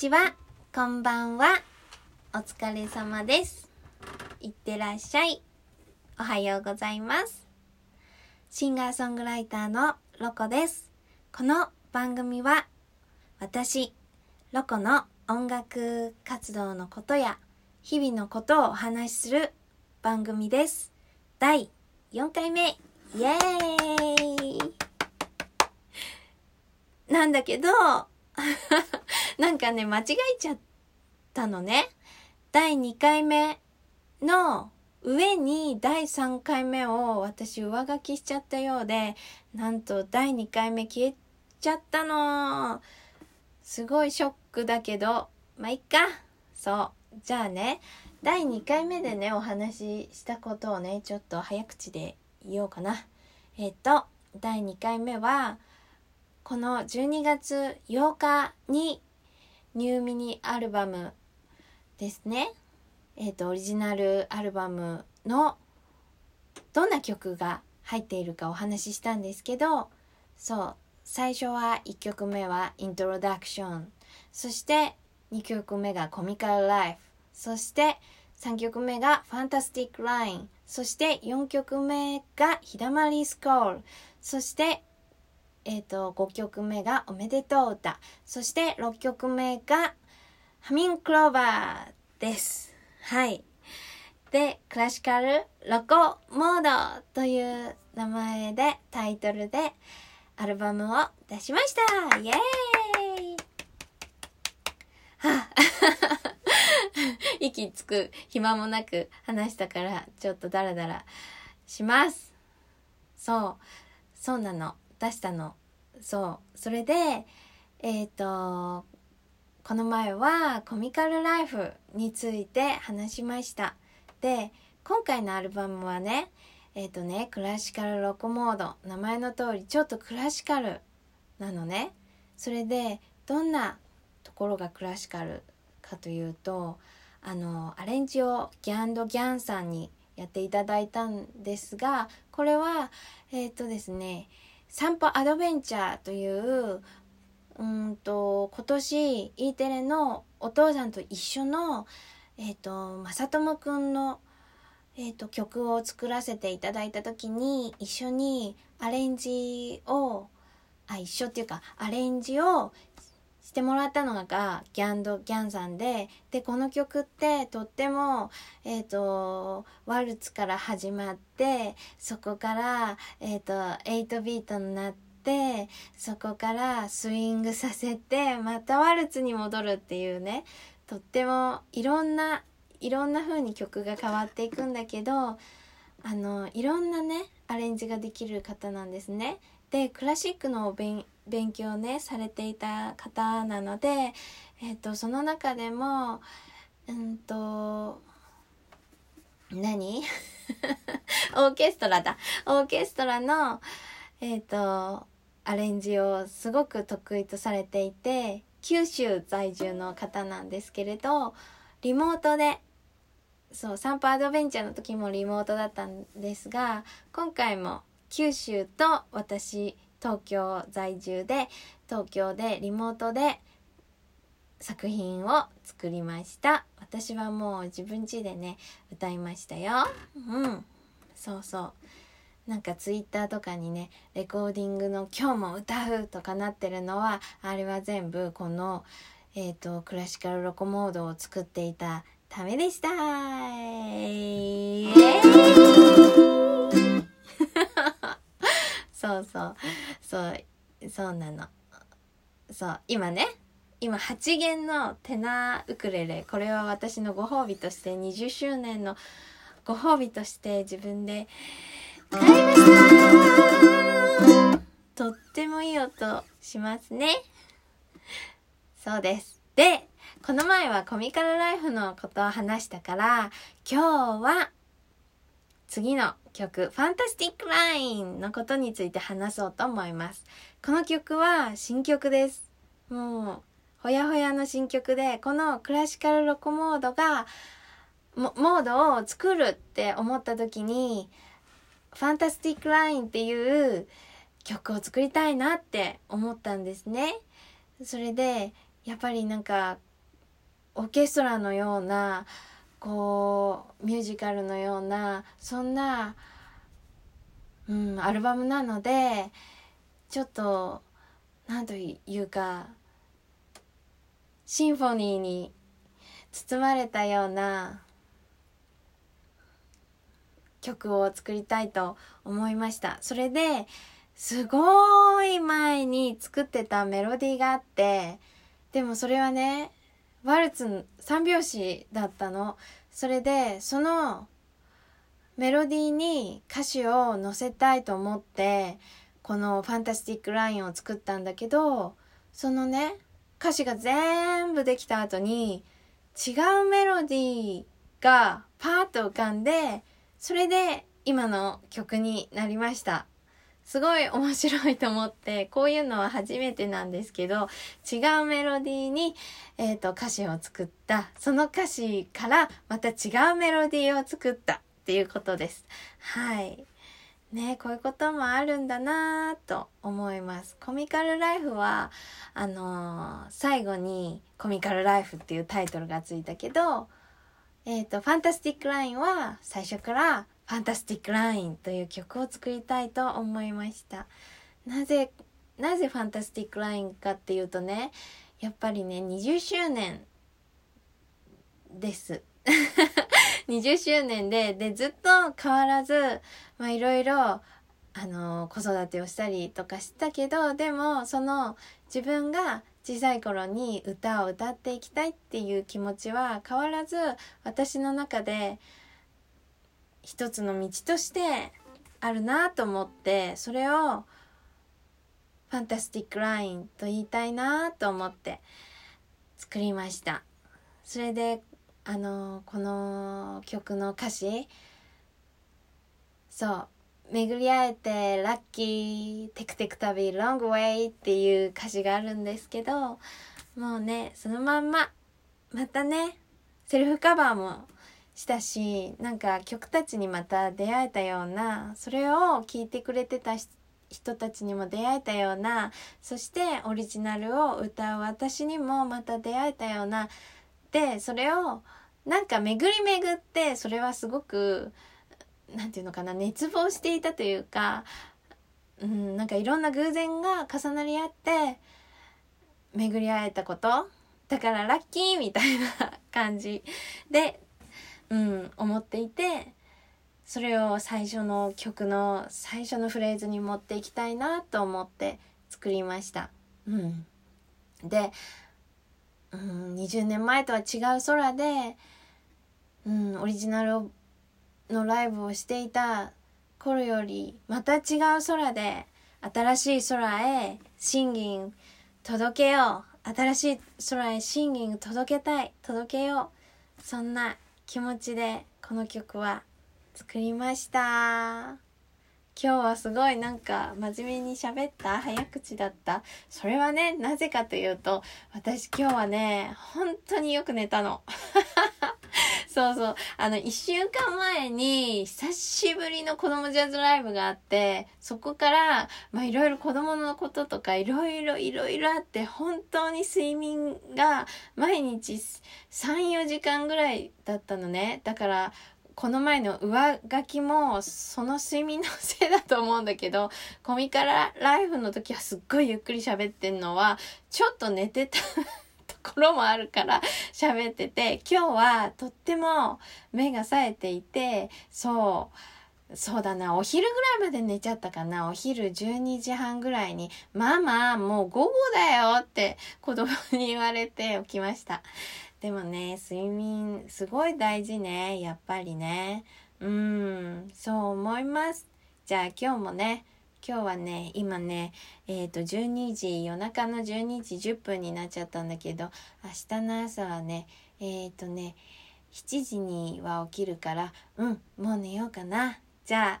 こんにちは、こんばんは。お疲れ様です。いってらっしゃい。おはようございます。シンガーソングライターのロコです。この番組は私、ロコの音楽活動のことや日々のことをお話しする番組です。第4回目、イエーイなんだけど、なんかね、間違えちゃったのね。第2回目の上に第3回目を私上書きしちゃったようで、なんと第2回目消えちゃったの。すごいショックだけど、まあ、いっか。そう。じゃあね、第2回目でね、お話ししたことをね、ちょっと早口で言おうかな。えっ、と、第2回目は、この12月8日にニューミニアルバムですね。えっ、と、オリジナルアルバムのどんな曲が入っているかお話ししたんですけど、そう、最初は1曲目はイントロダクション、そして2曲目がコミカルライフ、そして3曲目がファンタスティックライン、そして4曲目がひだまりスコール、そしてえっ、と、5曲目がおめでとう歌。そして6曲目がハミンクローバーです。はい。で、クラシカルロコモードという名前で、タイトルでアルバムを出しましたイエーイはあ 息つく暇もなく話したから、ちょっとダラダラします。そう。そうなの。出したの。そう。それで、えっ、と、この前はコミカルライフについて話しました。で、今回のアルバムはね、えっ、とね、クラシカルロコモード。名前の通り、ちょっとクラシカルなのね。それで、どんなところがクラシカルかというと、あの、アレンジをギャンド・ギャンさんにやっていただいたんですが、これは、えっ、とですね、散歩アドベンチャーという、うんと、今年 E テレのお父さんと一緒の、えっ、と、まさともくんの、えっ、と、曲を作らせていただいた時に、一緒にアレンジを、あ、一緒っていうか、アレンジをしてもらったのがギャンド・ギャンさんで、で、この曲ってとっても、えっ、と、ワルツから始まって、そこから、えっ、と、8ビートになって、そこからスイングさせて、またワルツに戻るっていうね、とってもいろんな、いろんな風に曲が変わっていくんだけど、あの、いろんなね、アレンジができる方なんですね。で、クラシックの勉勉強ね、されていた方なので、えっ、と、その中でも、うんと、何？オーケストラだ。オーケストラの、えっ、と、アレンジをすごく得意とされていて、九州在住の方なんですけれど、リモートで、そう、散歩アドベンチャーの時もリモートだったんですが、今回も九州と私、東京在住で、東京でリモートで作品を作りました。私はもう自分家でね、歌いましたよ。うん。そうそう。なんかツイッターとかにね、レコーディングの今日も歌うとかなってるのは、あれは全部この、えっ、と、クラシカルロコモードを作っていたためでしたイエーそうそう。そう、そうなの。そう、今ね、今8弦のテナーウクレレ、これは私のご褒美として20周年のご褒美として自分で買いましたとってもいい音しますね。そうです。で、この前はコミカルライフのことを話したから、今日は次の曲、ファンタスティックラインのことについて話そうと思います。この曲は新曲です。もう、ほやほやの新曲で、このクラシカルロコモードが、モードを作るって思った時に、ファンタスティックラインっていう曲を作りたいなって思ったんですね。それで、やっぱりなんかオーケストラのようなこうミュージカルのようなそんな、うん、アルバムなのでちょっと何というかシンフォニーに包まれたような曲を作りたいと思いました。それですごい前に作ってたメロディーがあってでもそれはねワルツ3拍子だったの。それでそのメロディーに歌詞を載せたいと思ってこの「ファンタスティック・ライン」を作ったんだけどそのね歌詞が全部できた後に違うメロディーがパーッと浮かんでそれで今の曲になりました。すごい面白いと思って、こういうのは初めてなんですけど、違うメロディーに、えっ、ー、と、歌詞を作った。その歌詞からまた違うメロディーを作ったっていうことです。はい。ねこういうこともあるんだなぁと思います。コミカルライフは、あのー、最後にコミカルライフっていうタイトルがついたけど、えっ、ー、と、ファンタスティックラインは最初からファンタスティックラインという曲を作りたいと思いました。なぜ、なぜファンタスティックラインかっていうとね、やっぱりね、20周年です。20周年で、で、ずっと変わらず、まあいろいろ、あの、子育てをしたりとかしたけど、でも、その、自分が小さい頃に歌を歌っていきたいっていう気持ちは変わらず、私の中で、一つの道としてあるなと思ってそれをファンタスティックラインと言いたいなと思って作りました。それであのこの曲の歌詞そう巡り会えてラッキーテクテク旅ロングウェイっていう歌詞があるんですけどもうねそのまんままたねセルフカバーもしたしなんか曲たちにまた出会えたようなそれを聴いてくれてた人たちにも出会えたようなそしてオリジナルを歌う私にもまた出会えたようなでそれをなんか巡り巡ってそれはすごく何て言うのかな熱望していたというか、うん、なんかいろんな偶然が重なり合って巡り会えたこと。だからラッキーみたいな感じ。でうん、思っていてそれを最初の曲の最初のフレーズに持っていきたいなと思って作りました。うん、で、うん、20年前とは違う空で、うん、オリジナルのライブをしていた頃よりまた違う空で新しい空へシンギング届けよう。新しい空へシンギング届けたい。届けよう。そんな気持ちでこの曲は作りました。今日はすごいなんか真面目に喋った早口だった。それはねなぜかというと私今日はね本当によく寝たの。そうそう。あの、一週間前に、久しぶりの子供ジャズライブがあって、そこから、まあ、いろいろ子供のこととか、いろいろいろいろあって、本当に睡眠が毎日3、4時間ぐらいだったのね。だから、この前の上書きもその睡眠のせいだと思うんだけど、コミカラライフの時はすっごいゆっくり喋ってんのは、ちょっと寝てたところもあるから喋ってて、今日はとっても目が冴えていて、そう、そうだな、お昼ぐらいまで寝ちゃったかな。お昼12時半ぐらいに、ママ、もう午後だよって子供に言われて起きました。でもね、睡眠すごい大事ね。やっぱりね。うん、そう思います。じゃあ今日もね、今日はね今ねえっ、ー、と12時夜中の12時10分になっちゃったんだけど明日の朝はねえっ、ー、とね7時には起きるからうんもう寝ようかな。じゃあ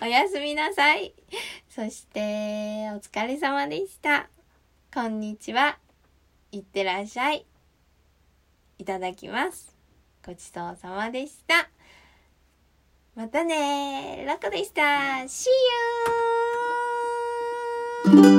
おやすみなさい。そしてお疲れ様でした。こんにちは。いってらっしゃい。いただきます。ごちそうさまでした。またねラコでした See you!